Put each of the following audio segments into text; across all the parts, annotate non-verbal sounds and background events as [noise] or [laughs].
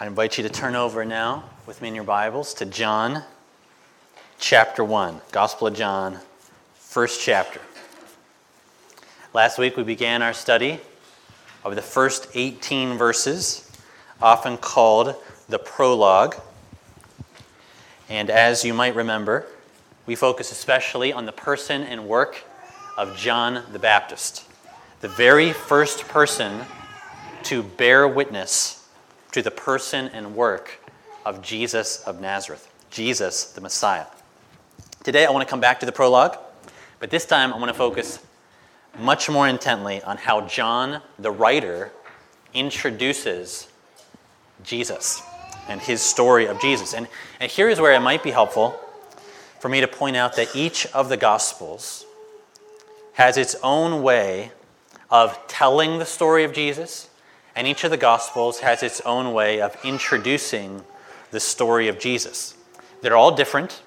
I invite you to turn over now with me in your Bibles to John chapter 1, Gospel of John, first chapter. Last week we began our study of the first 18 verses, often called the prologue. And as you might remember, we focus especially on the person and work of John the Baptist, the very first person to bear witness to the person and work of Jesus of Nazareth, Jesus the Messiah. Today I want to come back to the prologue, but this time I want to focus much more intently on how John, the writer, introduces Jesus and his story of Jesus. And, and here is where it might be helpful for me to point out that each of the Gospels has its own way of telling the story of Jesus and each of the Gospels has its own way of introducing the story of Jesus. They're all different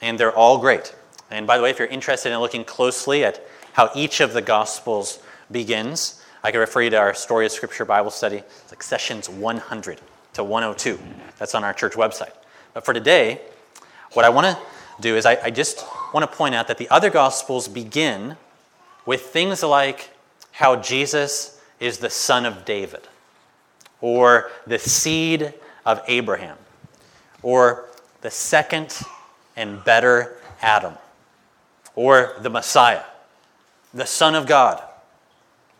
and they're all great. And by the way, if you're interested in looking closely at how each of the Gospels begins, I can refer you to our Story of Scripture Bible study. It's like sessions 100 to 102. That's on our church website. But for today, what I want to do is I, I just want to point out that the other Gospels begin with things like how Jesus is the son of David or the seed of Abraham, or the second and better Adam, or the Messiah, the Son of God,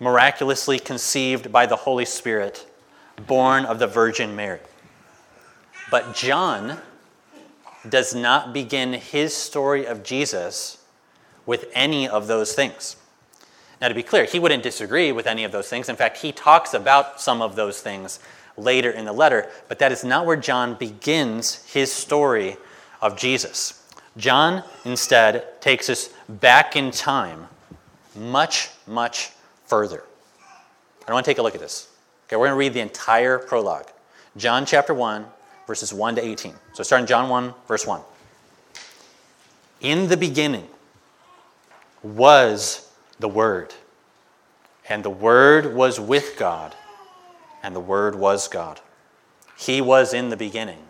miraculously conceived by the Holy Spirit, born of the Virgin Mary. But John does not begin his story of Jesus with any of those things. Now, to be clear, he wouldn't disagree with any of those things. In fact, he talks about some of those things later in the letter, but that is not where John begins his story of Jesus. John instead takes us back in time much, much further. I want to take a look at this. Okay, we're going to read the entire prologue. John chapter 1, verses 1 to 18. So starting John 1, verse 1. In the beginning was the Word. And the Word was with God, and the Word was God. He was in the beginning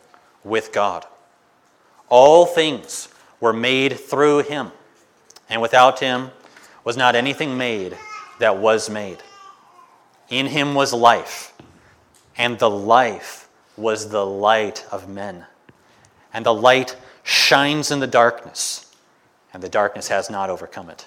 with God. All things were made through him, and without him was not anything made that was made. In him was life, and the life was the light of men. And the light shines in the darkness, and the darkness has not overcome it.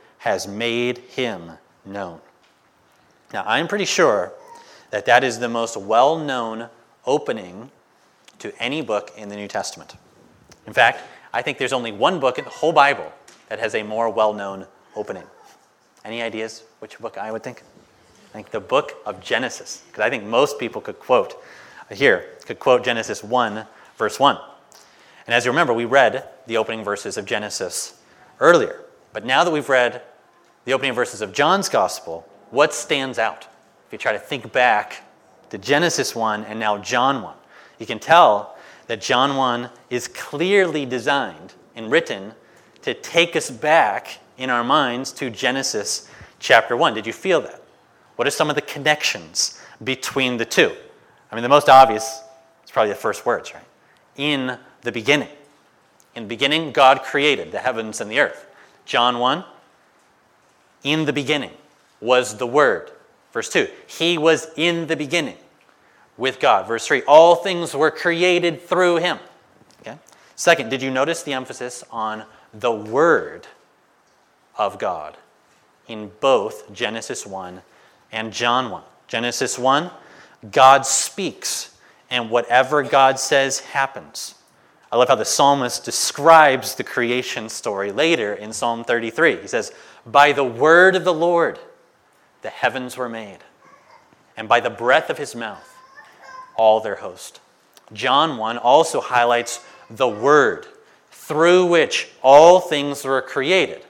has made him known. Now, I'm pretty sure that that is the most well known opening to any book in the New Testament. In fact, I think there's only one book in the whole Bible that has a more well known opening. Any ideas which book I would think? I think the book of Genesis, because I think most people could quote here, could quote Genesis 1, verse 1. And as you remember, we read the opening verses of Genesis earlier. But now that we've read the opening verses of John's gospel, what stands out? If you try to think back to Genesis 1 and now John 1, you can tell that John 1 is clearly designed and written to take us back in our minds to Genesis chapter 1. Did you feel that? What are some of the connections between the two? I mean, the most obvious is probably the first words, right? In the beginning. In the beginning, God created the heavens and the earth. John 1, in the beginning was the Word. Verse 2, He was in the beginning with God. Verse 3, all things were created through Him. Okay? Second, did you notice the emphasis on the Word of God in both Genesis 1 and John 1? Genesis 1, God speaks, and whatever God says happens. I love how the psalmist describes the creation story later in Psalm 33. He says, By the word of the Lord the heavens were made, and by the breath of his mouth all their host. John 1 also highlights the word through which all things were created.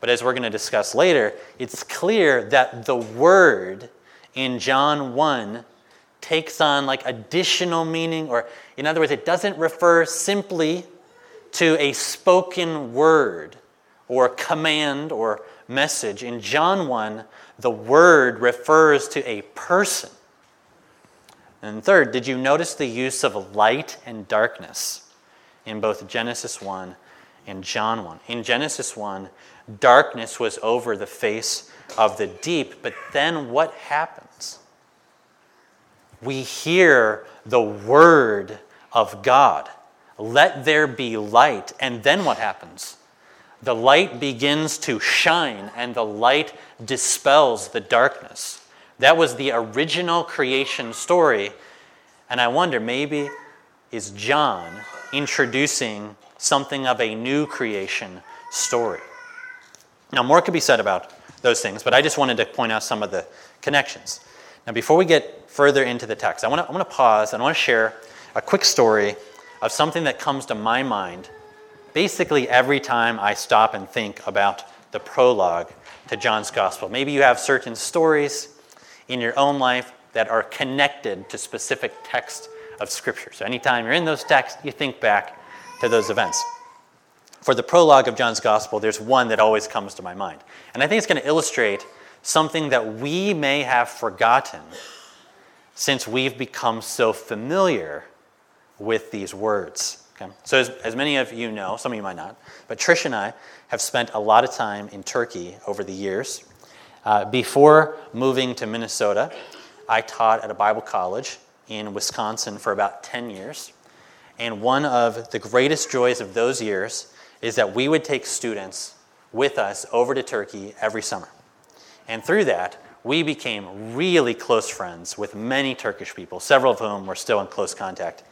But as we're going to discuss later, it's clear that the word in John 1 takes on like additional meaning, or in other words, it doesn't refer simply to a spoken word or command or message. In John 1, the word refers to a person. And third, did you notice the use of light and darkness in both Genesis 1 and John 1? In Genesis 1, darkness was over the face of the deep, but then what happens? we hear the word of God. Let there be light. And then what happens? The light begins to shine, and the light dispels the darkness. That was the original creation story. And I wonder, maybe is John introducing something of a new creation story? Now, more could be said about those things, but I just wanted to point out some of the connections. Now, before we get further into the text, I want to, pause and I want to share a quick story of something that comes to my mind basically every time I stop and think about the prologue to John's Gospel. Maybe you have certain stories in your own life that are connected to specific texts of Scripture. So, anytime you're in those texts, you think back to those events. For the prologue of John's Gospel, there's one that always comes to my mind. And I think it's going to illustrate something that we may have forgotten since we've become so familiar with these words. Okay? So, as, as many of you know, some of you might not, but Trish and I have spent a lot of time in Turkey over the years. Uh, before moving to Minnesota, I taught at a Bible college in Wisconsin for about 10 years. And one of the greatest joys of those years is that we would take students with us over to Turkey every summer. And through that, we became really close friends with many Turkish people, several of whom we're still in close contact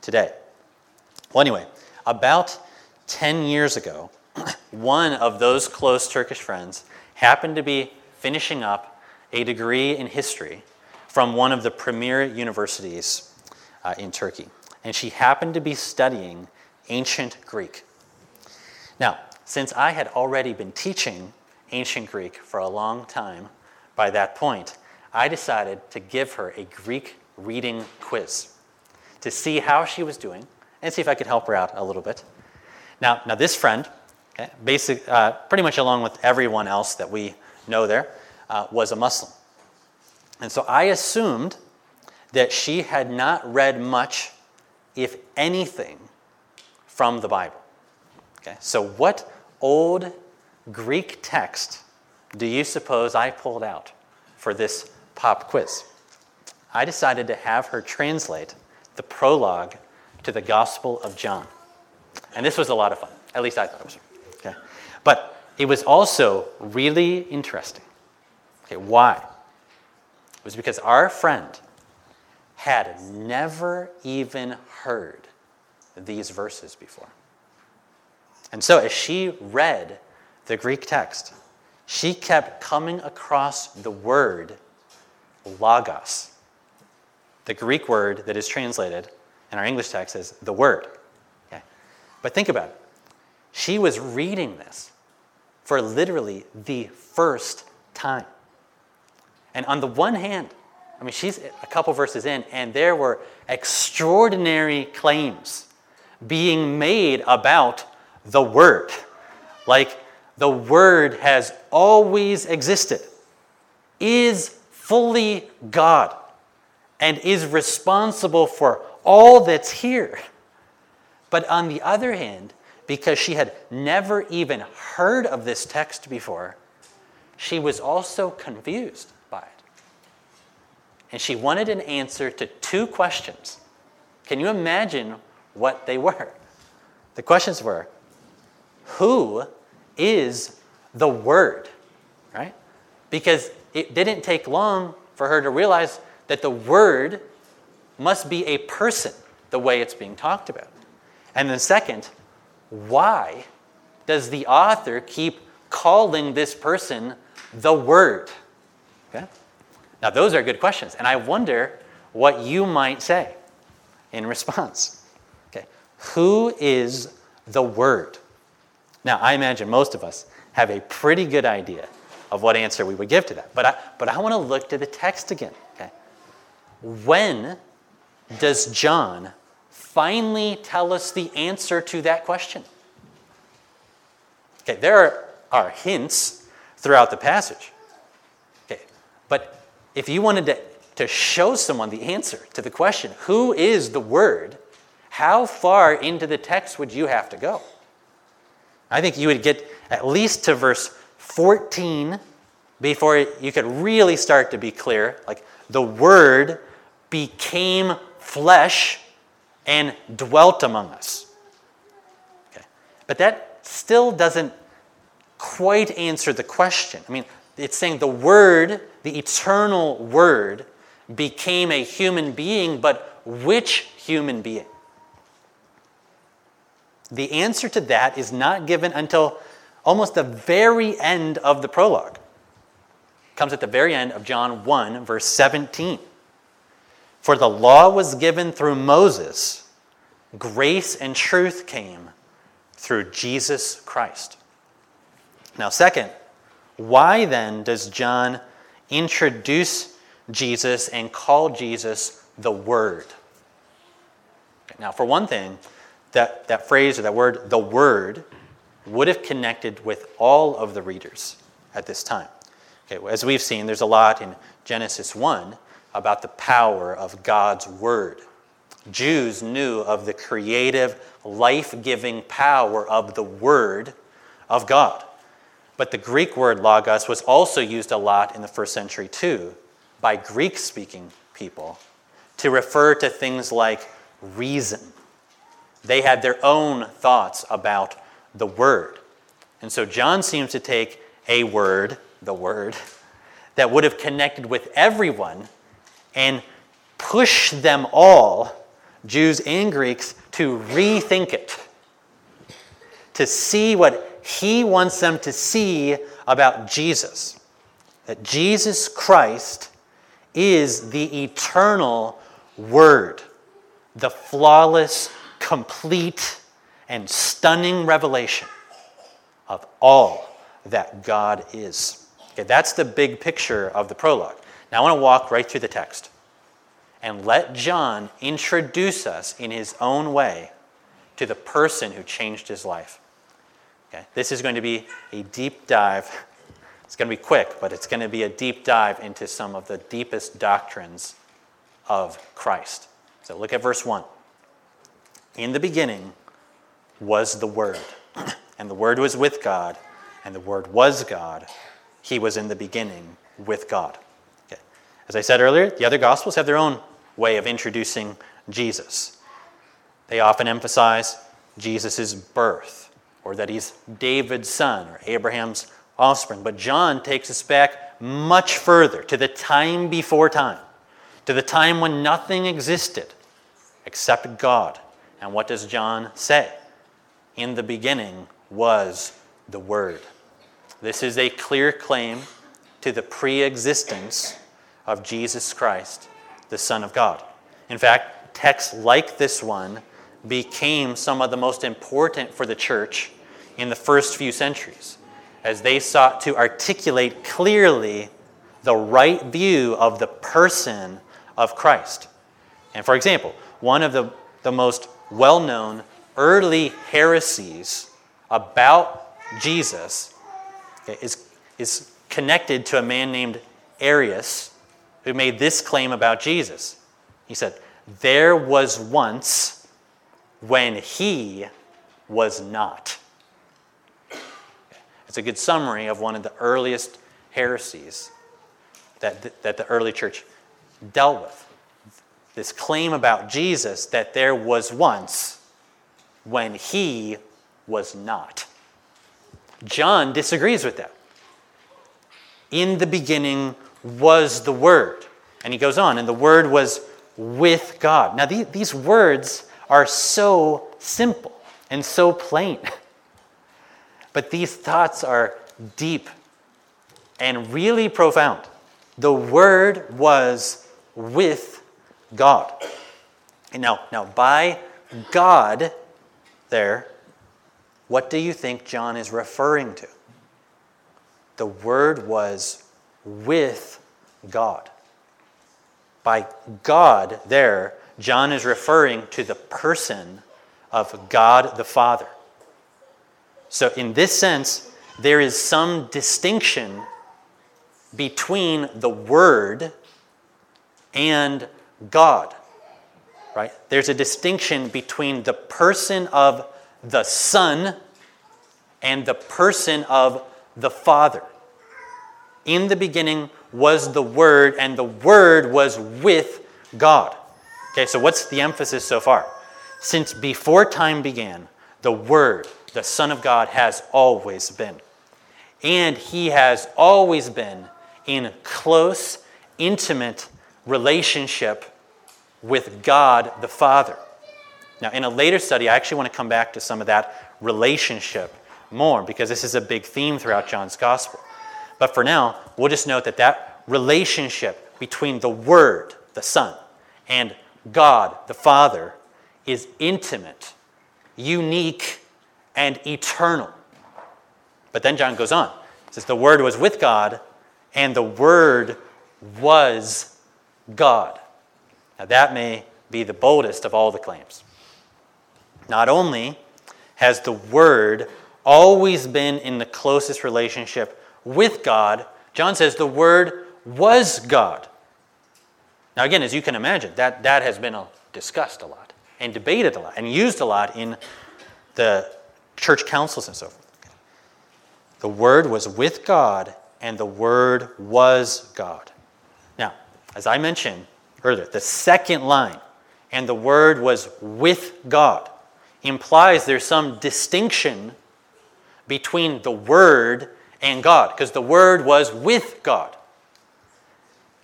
today. Well, anyway, about 10 years ago, [clears throat] one of those close Turkish friends happened to be finishing up a degree in history from one of the premier universities uh, in Turkey. And she happened to be studying ancient Greek. Now, since I had already been teaching ancient Greek for a long time by that point, I decided to give her a Greek reading quiz to see how she was doing and see if I could help her out a little bit. Now, now this friend, okay, basic, uh, pretty much along with everyone else that we know there, uh, was a Muslim. And so I assumed that she had not read much, if anything, from the Bible. Okay, so what old Greek text do you suppose I pulled out for this pop quiz? I decided to have her translate the prologue to the Gospel of John. And this was a lot of fun. At least I thought it was. Okay. But it was also really interesting. Okay, why? It was because our friend had never even heard these verses before. And so as she read the Greek text, she kept coming across the word logos, the Greek word that is translated in our English text as the word. Okay? But think about it. She was reading this for literally the first time. And on the one hand, I mean, she's a couple verses in, and there were extraordinary claims being made about the Word. Like, the Word has always existed, is fully God, and is responsible for all that's here. But on the other hand, because she had never even heard of this text before, she was also confused by it. And she wanted an answer to two questions. Can you imagine what they were? The questions were Who is the Word? Right? Because it didn't take long for her to realize that the Word must be a person the way it's being talked about. And then, second, why does the author keep calling this person the Word? Okay? Now, those are good questions, and I wonder what you might say in response. Okay? Who is the Word? Now, I imagine most of us have a pretty good idea of what answer we would give to that, but I, but I want to look to the text again. Okay? When does John finally tell us the answer to that question? Okay, there are hints throughout the passage. Okay, but if you wanted to, to show someone the answer to the question, who is the Word, how far into the text would you have to go? I think you would get at least to verse 14 before you could really start to be clear. Like, the Word became flesh and dwelt among us. Okay. But that still doesn't quite answer the question. I mean, it's saying the Word, the eternal Word, became a human being, but which human being? The answer to that is not given until almost the very end of the prologue. It comes at the very end of John 1, verse 17. For the law was given through Moses, grace and truth came through Jesus Christ. Now, second, why then does John introduce Jesus and call Jesus the Word? Now, for one thing, that, that phrase or that word, the Word, would have connected with all of the readers at this time. Okay, as we've seen, there's a lot in Genesis 1 about the power of God's Word. Jews knew of the creative, life giving power of the Word of God. But the Greek word logos was also used a lot in the first century too by Greek speaking people to refer to things like reason. They had their own thoughts about the Word. And so John seems to take a word, the Word, that would have connected with everyone and push them all, Jews and Greeks, to rethink it, to see what he wants them to see about Jesus. That Jesus Christ is the eternal Word, the flawless, complete, and stunning revelation of all that God is. Okay, that's the big picture of the prologue. Now I want to walk right through the text and let John introduce us in his own way to the person who changed his life. Okay? This is going to be a deep dive. It's going to be quick, but it's going to be a deep dive into some of the deepest doctrines of Christ. So look at verse 1. In the beginning was the Word, [clears throat] and the Word was with God, and the Word was God. He was in the beginning with God. As I said earlier, the other Gospels have their own way of introducing Jesus. They often emphasize Jesus' birth, or that he's David's son, or Abraham's offspring. But John takes us back much further to the time before time, to the time when nothing existed except God. And what does John say? In the beginning was the Word. This is a clear claim to the pre existence of Jesus Christ, the Son of God. In fact, texts like this one became some of the most important for the church in the first few centuries as they sought to articulate clearly the right view of the person of Christ. And for example, one of the, the most well known early heresies about Jesus is, is connected to a man named Arius who made this claim about Jesus. He said, There was once when he was not. It's a good summary of one of the earliest heresies that, that the early church dealt with. This claim about Jesus that there was once when he was not. John disagrees with that. In the beginning was the Word. And he goes on, and the Word was with God. Now, these words are so simple and so plain. [laughs] But these thoughts are deep and really profound. The Word was with God. And now, now, by God, there, what do you think John is referring to? The Word was with God. By God, there, John is referring to the person of God the Father. So, in this sense, there is some distinction between the Word and God. Right? There's a distinction between the person of the Son and the person of the Father. In the beginning was the Word, and the Word was with God. Okay, so what's the emphasis so far? Since before time began, the Word, the Son of God, has always been. And He has always been in close, intimate relationship with God the Father. Now, in a later study, I actually want to come back to some of that relationship more because this is a big theme throughout John's Gospel. But for now, we'll just note that that relationship between the Word, the Son, and God, the Father, is intimate, unique, and eternal. But then John goes on. Says, The Word was with God, and the Word was God. Now, that may be the boldest of all the claims. Not only has the Word always been in the closest relationship with God, John says the Word was God. Now, again, as you can imagine, that, that has been discussed a lot and debated a lot and used a lot in the church councils and so forth. The Word was with God, and the Word was God. Now, as I mentioned earlier, the second line, and the Word was with God, implies there's some distinction between the Word and God, because the Word was with God.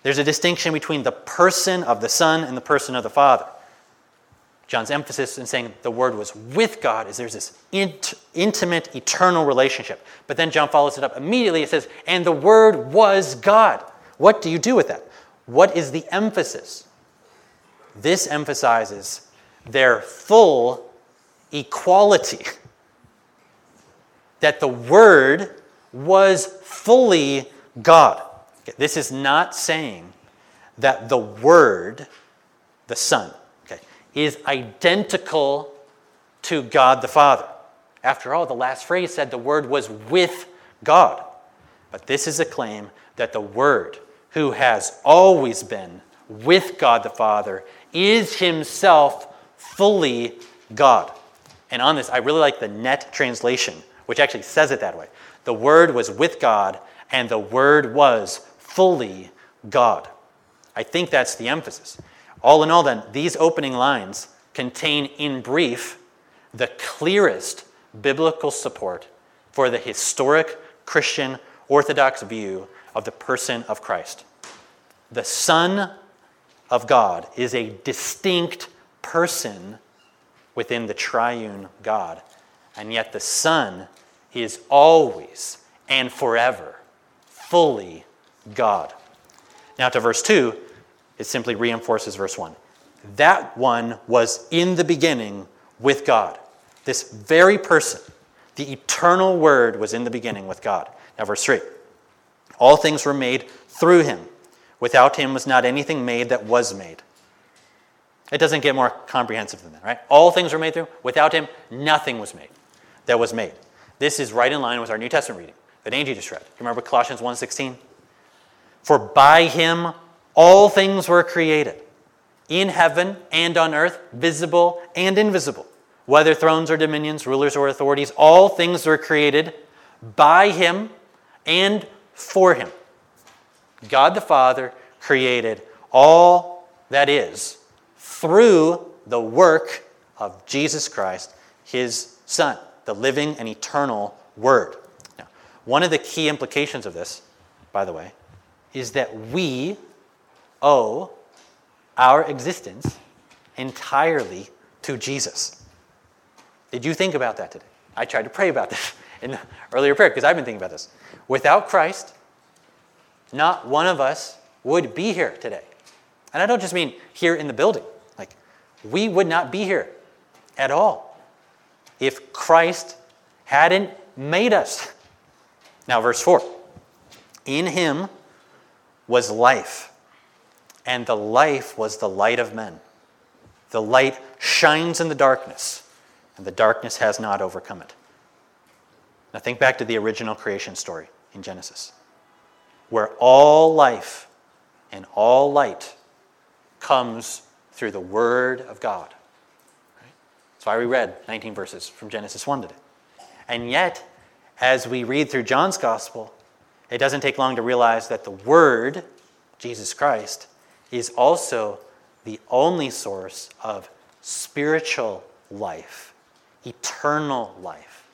There's a distinction between the person of the Son and the person of the Father. John's emphasis in saying the Word was with God is there's this int- intimate, eternal relationship. But then John follows it up immediately. It says, and the Word was God. What do you do with that? What is the emphasis? This emphasizes their full equality. [laughs] That the Word was fully God. This is not saying that the Word, the Son, okay, is identical to God the Father. After all, the last phrase said the Word was with God. But this is a claim that the Word, who has always been with God the Father, is himself fully God. And on this, I really like the net translation, which actually says it that way. The Word was with God, and the Word was fully God. I think that's the emphasis. All in all, then, these opening lines contain, in brief, the clearest biblical support for the historic Christian Orthodox view of the person of Christ. The Son of God is a distinct person within the triune God, and yet the Son is always and forever fully God. Now to verse 2, it simply reinforces verse 1. That one was in the beginning with God. This very person, the eternal Word, was in the beginning with God. Now, verse 3 All things were made through him. Without him was not anything made that was made. It doesn't get more comprehensive than that, right? All things were made through. Without him, nothing was made that was made. This is right in line with our New Testament reading that Angie just read. You remember Colossians 1.16? For by him all things were created, in heaven and on earth, visible and invisible. Whether thrones or dominions, rulers or authorities, all things were created by him and for him. God the Father created all that is through the work of Jesus Christ, his Son, the living and eternal Word. Now, one of the key implications of this, by the way, is that we owe our existence entirely to Jesus. Did you think about that today? I tried to pray about this [laughs] in the earlier prayer because I've been thinking about this. Without Christ, not one of us would be here today. And I don't just mean here in the building, like, we would not be here at all if Christ hadn't made us. Now, verse 4 In him was life, and the life was the light of men. The light shines in the darkness, and the darkness has not overcome it. Now, think back to the original creation story in Genesis, where all life and all light comes through the Word of God. That's why we read 19 verses from Genesis 1 today. And yet, as we read through John's Gospel, it doesn't take long to realize that the Word, Jesus Christ, is also the only source of spiritual life, eternal life,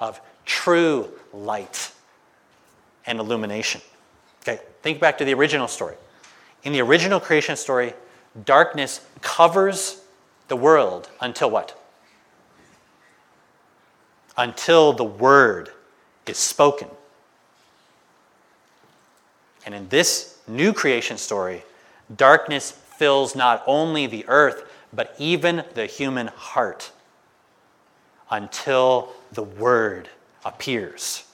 of true light and illumination. Okay, think back to the original story. In the original creation story, darkness covers the world until what? Until the word is spoken. And in this new creation story, darkness fills not only the earth, but even the human heart until the word appears.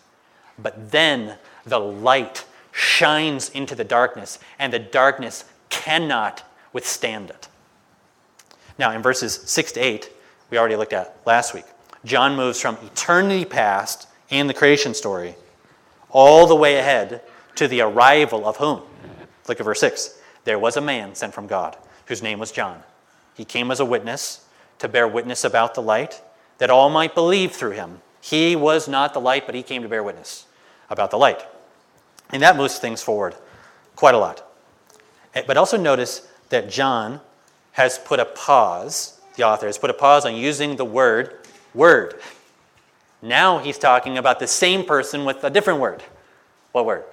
But then the light shines into the darkness, and the darkness cannot withstand it. Now, in verses 6 to 8, we already looked at last week, John moves from eternity past and the creation story all the way ahead to the arrival of whom? Look at verse 6. There was a man sent from God whose name was John. He came as a witness to bear witness about the light, that all might believe through him. He was not the light, but he came to bear witness about the light. And that moves things forward quite a lot. Eh, but also notice that John has put a pause, the author has put a pause on using the word word. Now he's talking about the same person with a different word. What word?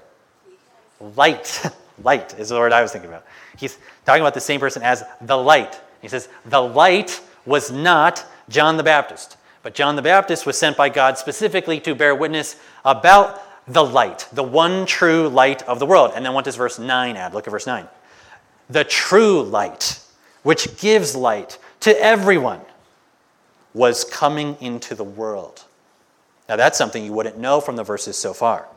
Light. [laughs] light is the word I was thinking about. He's talking about the same person as the light. He says, The light was not John the Baptist, but John the Baptist was sent by God specifically to bear witness about the light, the one true light of the world. And then what does verse 9 add? Look at verse 9. The true light, which gives light to everyone, was coming into the world. Now, that's something you wouldn't know from the verses so far.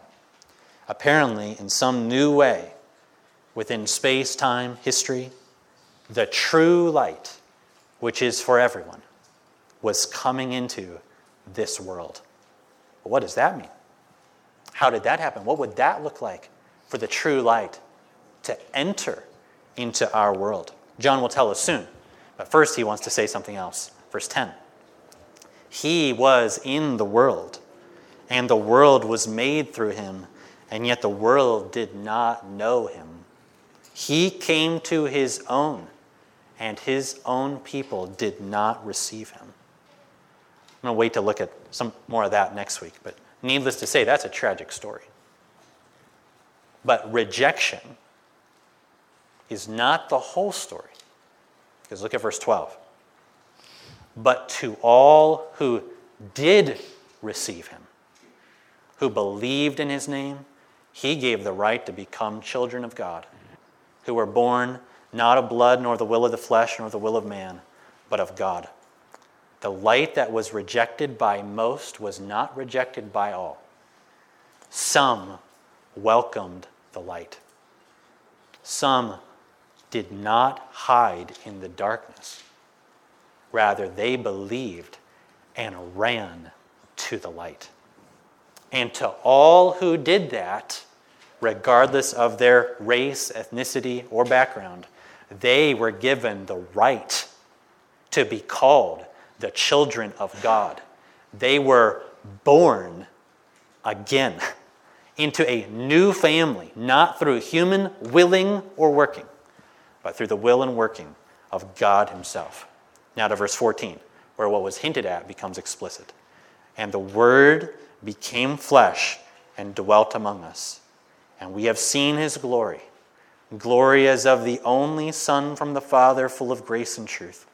Apparently, in some new way, within space, time, history, the true light, which is for everyone, was coming into this world. what does that mean? How did that happen? What would that look like for the true light to enter into our world? John will tell us soon, but first he wants to say something else. Verse 10 He was in the world, and the world was made through him, and yet the world did not know him. He came to his own, and his own people did not receive him. I'm going to wait to look at some more of that next week, but Needless to say, that's a tragic story. But rejection is not the whole story. Because look at verse 12. But to all who did receive him, who believed in his name, he gave the right to become children of God, who were born not of blood, nor the will of the flesh, nor the will of man, but of God. The light that was rejected by most was not rejected by all. Some welcomed the light, some did not hide in the darkness. Rather, they believed and ran to the light. And to all who did that, regardless of their race, ethnicity, or background, they were given the right to be called the children of God. They were born again into a new family, not through human willing or working, but through the will and working of God Himself. Now to verse 14, where what was hinted at becomes explicit. And the Word became flesh and dwelt among us, and we have seen His glory. Glory as of the only Son from the Father, full of grace and truth.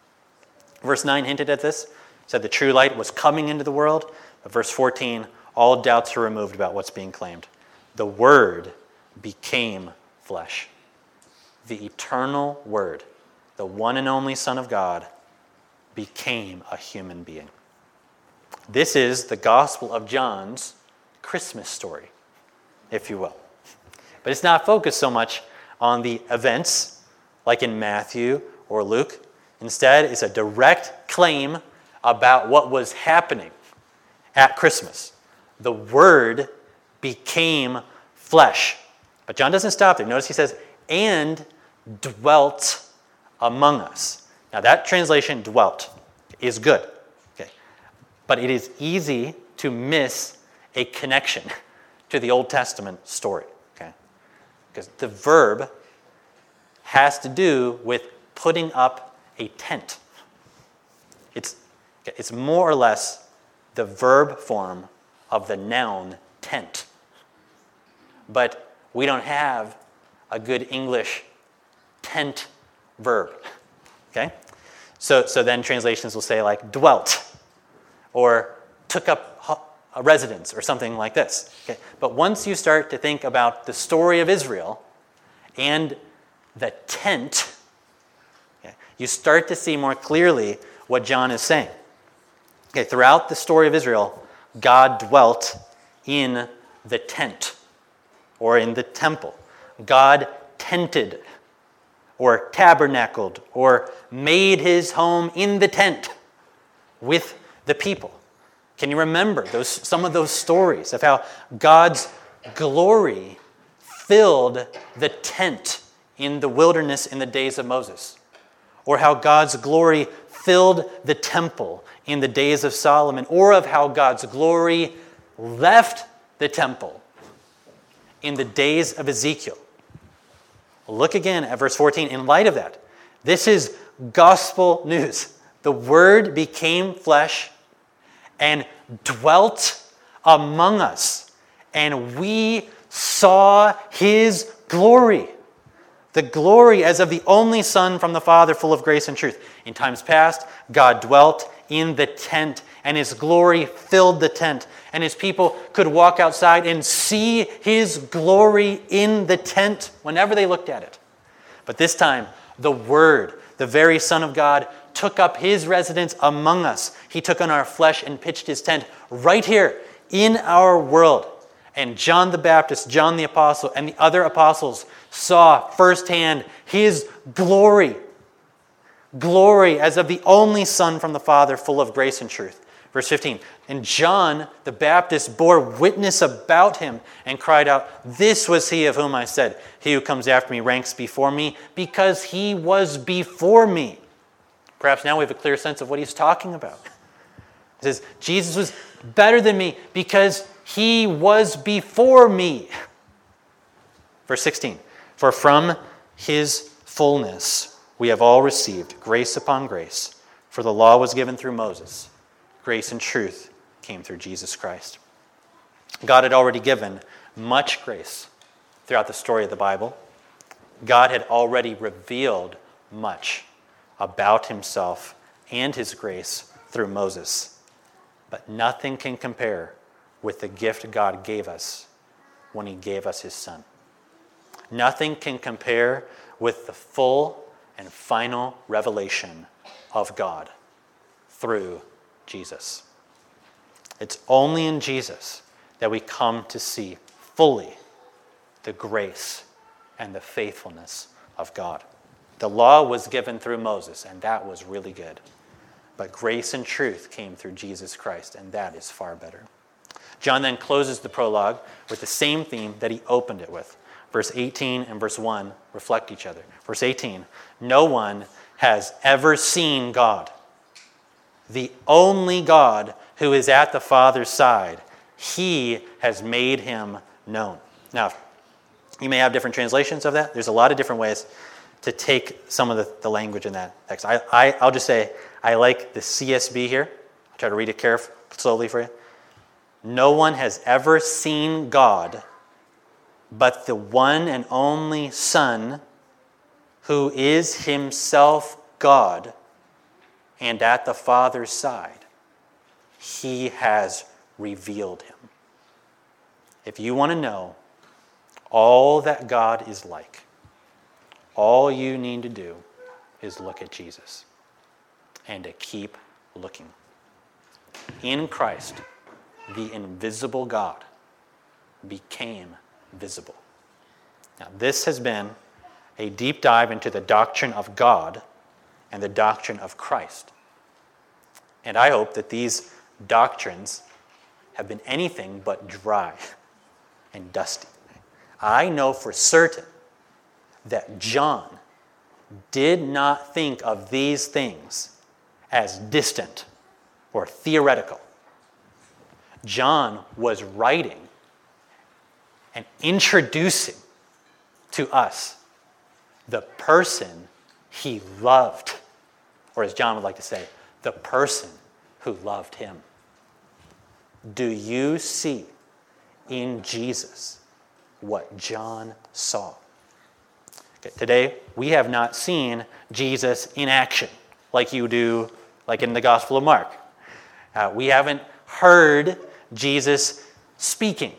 Verse 9 hinted at this, said the true light was coming into the world. But verse 14, all doubts are removed about what's being claimed. The Word became flesh. The eternal Word, the one and only Son of God, became a human being. This is the Gospel of John's Christmas story, if you will. But it's not focused so much on the events like in Matthew or Luke. Instead, it's a direct claim about what was happening at Christmas. The Word became flesh. But John doesn't stop there. Notice he says, and dwelt among us. Now, that translation, dwelt, is good. Okay. But it is easy to miss a connection [laughs] to the Old Testament story. Okay. Because the verb has to do with putting up a tent. It's, it's more or less the verb form of the noun tent. But we don't have a good English tent verb. Okay? So, so then translations will say, like, dwelt or took up a residence or something like this. Okay? But once you start to think about the story of Israel and the tent, okay, you start to see more clearly what John is saying. Okay, throughout the story of Israel, God dwelt in the tent or in the temple. God tented or tabernacled or made his home in the tent with the people. Can you remember those, some of those stories of how God's glory filled the tent in the wilderness in the days of Moses? Or how God's glory filled the temple in the days of Solomon? Or of how God's glory left the temple in the days of Ezekiel. Look again at verse 14 in light of that. This is gospel news. The Word became flesh and dwelt among us, and we saw His glory. The glory as of the only Son from the Father, full of grace and truth. In times past, God dwelt in the tent, and His glory filled the tent and his people could walk outside and see his glory in the tent whenever they looked at it. But this time, the Word, the very Son of God, took up his residence among us. He took on our flesh and pitched his tent right here in our world. And John the Baptist, John the Apostle, and the other apostles saw firsthand his glory. Glory as of the only Son from the Father, full of grace and truth. Verse 15 And John the Baptist bore witness about him and cried out, This was he of whom I said, He who comes after me ranks before me, because he was before me. Perhaps now we have a clear sense of what he's talking about. He says, Jesus was better than me because he was before me. Verse 16 For from his fullness we have all received grace upon grace, for the law was given through Moses grace and truth came through Jesus Christ. God had already given much grace throughout the story of the Bible. God had already revealed much about himself and his grace through Moses. But nothing can compare with the gift God gave us when he gave us his son. Nothing can compare with the full and final revelation of God through Jesus. It's only in Jesus that we come to see fully the grace and the faithfulness of God. The law was given through Moses, and that was really good. But grace and truth came through Jesus Christ, and that is far better. John then closes the prologue with the same theme that he opened it with. Verse 18 and verse 1 reflect each other. Verse 18 No one has ever seen God. The only God who is at the Father's side, he has made him known. Now, you may have different translations of that. There's a lot of different ways to take some of the, the language in that text. I, I, I'll just say I like the CSB here. I'll try to read it carefully, slowly for you. No one has ever seen God but the one and only Son, who is himself God and at the Father's side. He has revealed him. If you want to know all that God is like, all you need to do is look at Jesus and to keep looking. In Christ, the invisible God became visible. Now, this has been a deep dive into the doctrine of God and the doctrine of Christ. And I hope that these doctrines have been anything but dry and dusty. I know for certain that John did not think of these things as distant or theoretical. John was writing and introducing to us the person he loved, or as John would like to say, the person who loved him. Do you see in Jesus what John saw? Okay, today, we have not seen Jesus in action like you do, like in the Gospel of Mark. Uh, we haven't heard Jesus speaking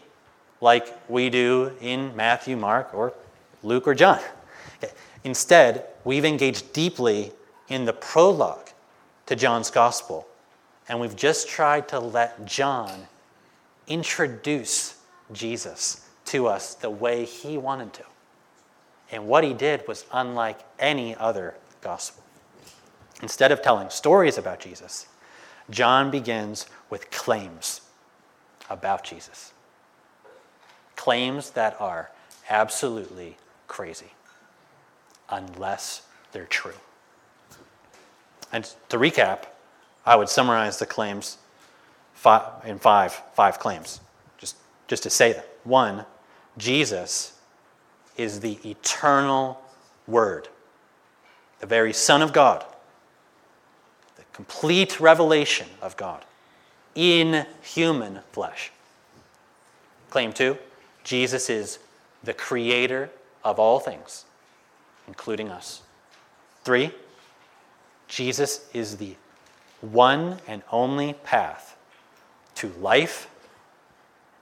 like we do in Matthew, Mark, or Luke, or John. Okay. Instead, we've engaged deeply in the prologue to John's Gospel, and we've just tried to let John introduce Jesus to us the way he wanted to. And what he did was unlike any other gospel. Instead of telling stories about Jesus, John begins with claims about Jesus. Claims that are absolutely crazy, unless they're true. And to recap, I would summarize the claims in five, five claims, just, just to say them. One, Jesus is the eternal Word, the very Son of God, the complete revelation of God in human flesh. Claim two, Jesus is the creator of all things, including us. Three, Jesus is the one and only path to life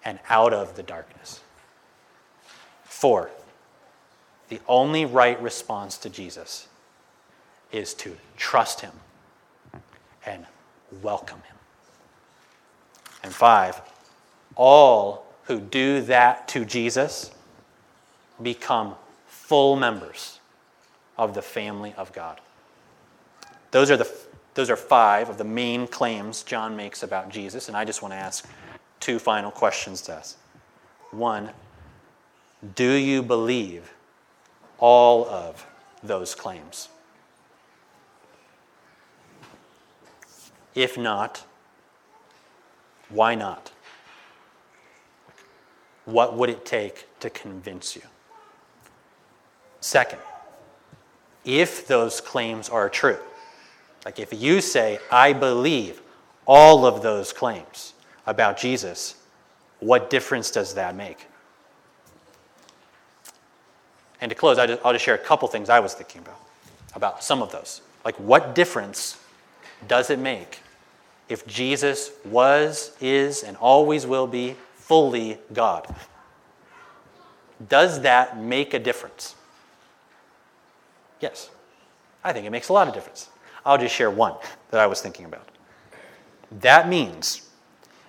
and out of the darkness. Four, the only right response to Jesus is to trust him and welcome him. And five, all who do that to Jesus become full members of the family of God. Those are, the, those are five of the main claims John makes about Jesus, and I just want to ask two final questions to us. One, do you believe all of those claims? If not, why not? What would it take to convince you? Second, if those claims are true, like if you say, I believe all of those claims about Jesus, what difference does that make? And to close, I'll just share a couple things I was thinking about, about some of those. Like, what difference does it make if Jesus was, is, and always will be fully God? Does that make a difference? Yes. I think it makes a lot of difference. I'll just share one that I was thinking about. That means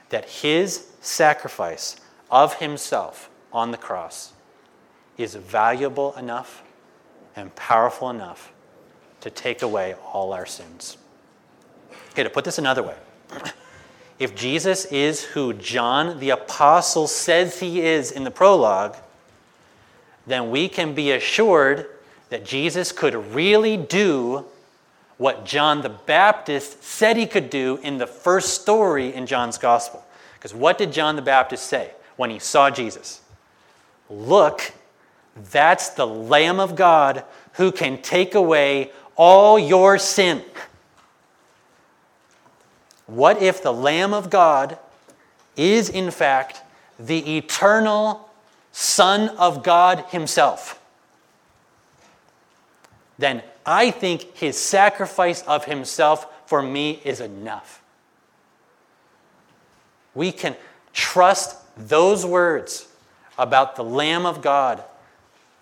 that his sacrifice of himself on the cross is valuable enough and powerful enough to take away all our sins. Okay, to put this another way, if Jesus is who John the Apostle says he is in the prologue, then we can be assured that Jesus could really do what John the Baptist said he could do in the first story in John's Gospel. Because what did John the Baptist say when he saw Jesus? Look, that's the Lamb of God who can take away all your sin. What if the Lamb of God is, in fact, the eternal Son of God Himself? Then I think His sacrifice of Himself for me is enough. We can trust those words about the Lamb of God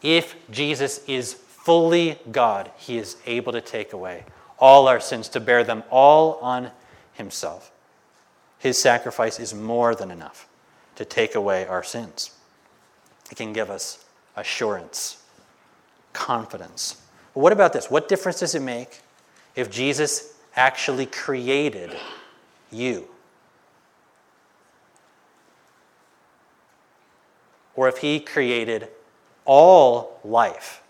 if Jesus is fully God, He is able to take away all our sins, to bear them all on Himself. His sacrifice is more than enough to take away our sins. It can give us assurance, confidence. But what about this? What difference does it make if Jesus actually created you? Or if he created all life?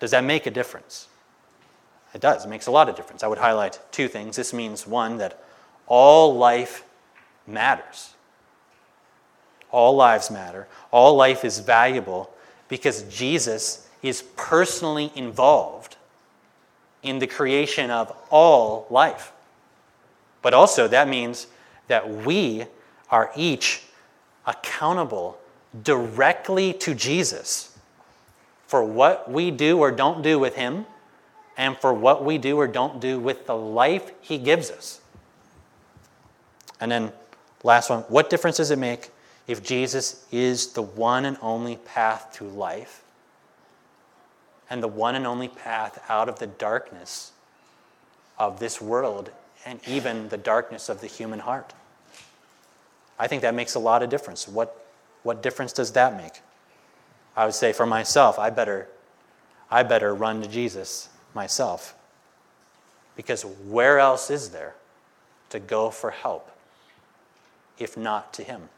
Does that make a difference? It does. It makes a lot of difference. I would highlight two things. This means, one, that all life matters. All lives matter. All life is valuable because Jesus is personally involved in the creation of all life. But also, that means that we are each accountable directly to Jesus for what we do or don't do with Him and for what we do or don't do with the life He gives us. And then, last one what difference does it make if Jesus is the one and only path to life and the one and only path out of the darkness of this world and even the darkness of the human heart? I think that makes a lot of difference. What, what difference does that make? I would say for myself, I better, I better run to Jesus myself. Because where else is there to go for help if not to Him?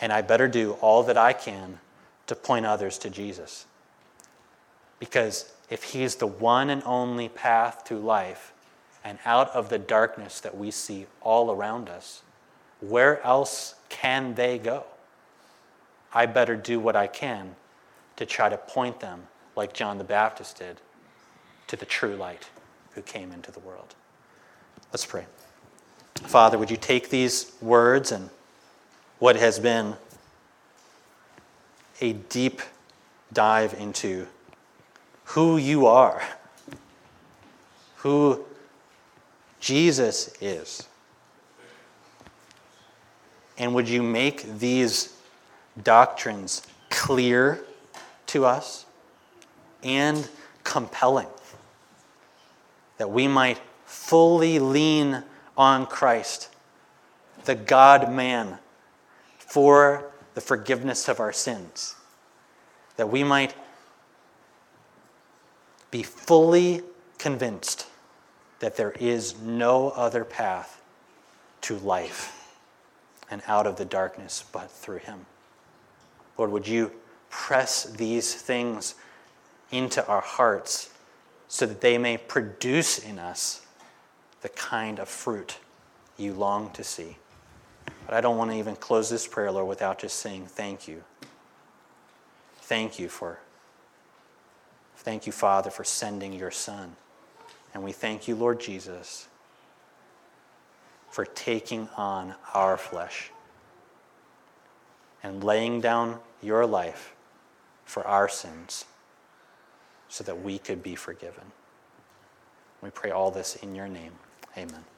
And I better do all that I can to point others to Jesus. Because if He's the one and only path to life and out of the darkness that we see all around us, where else can they go? I better do what I can to try to point them, like John the Baptist did, to the true light who came into the world. Let's pray. Father, would you take these words and what has been a deep dive into who you are, who Jesus is. And would you make these doctrines clear to us and compelling? That we might fully lean on Christ, the God man, for the forgiveness of our sins. That we might be fully convinced that there is no other path to life and out of the darkness but through him. Lord, would you press these things into our hearts so that they may produce in us the kind of fruit you long to see. But I don't want to even close this prayer, Lord, without just saying thank you. Thank you for, thank you, Father, for sending your Son. And we thank you, Lord Jesus, for taking on our flesh and laying down your life for our sins so that we could be forgiven. We pray all this in your name. Amen.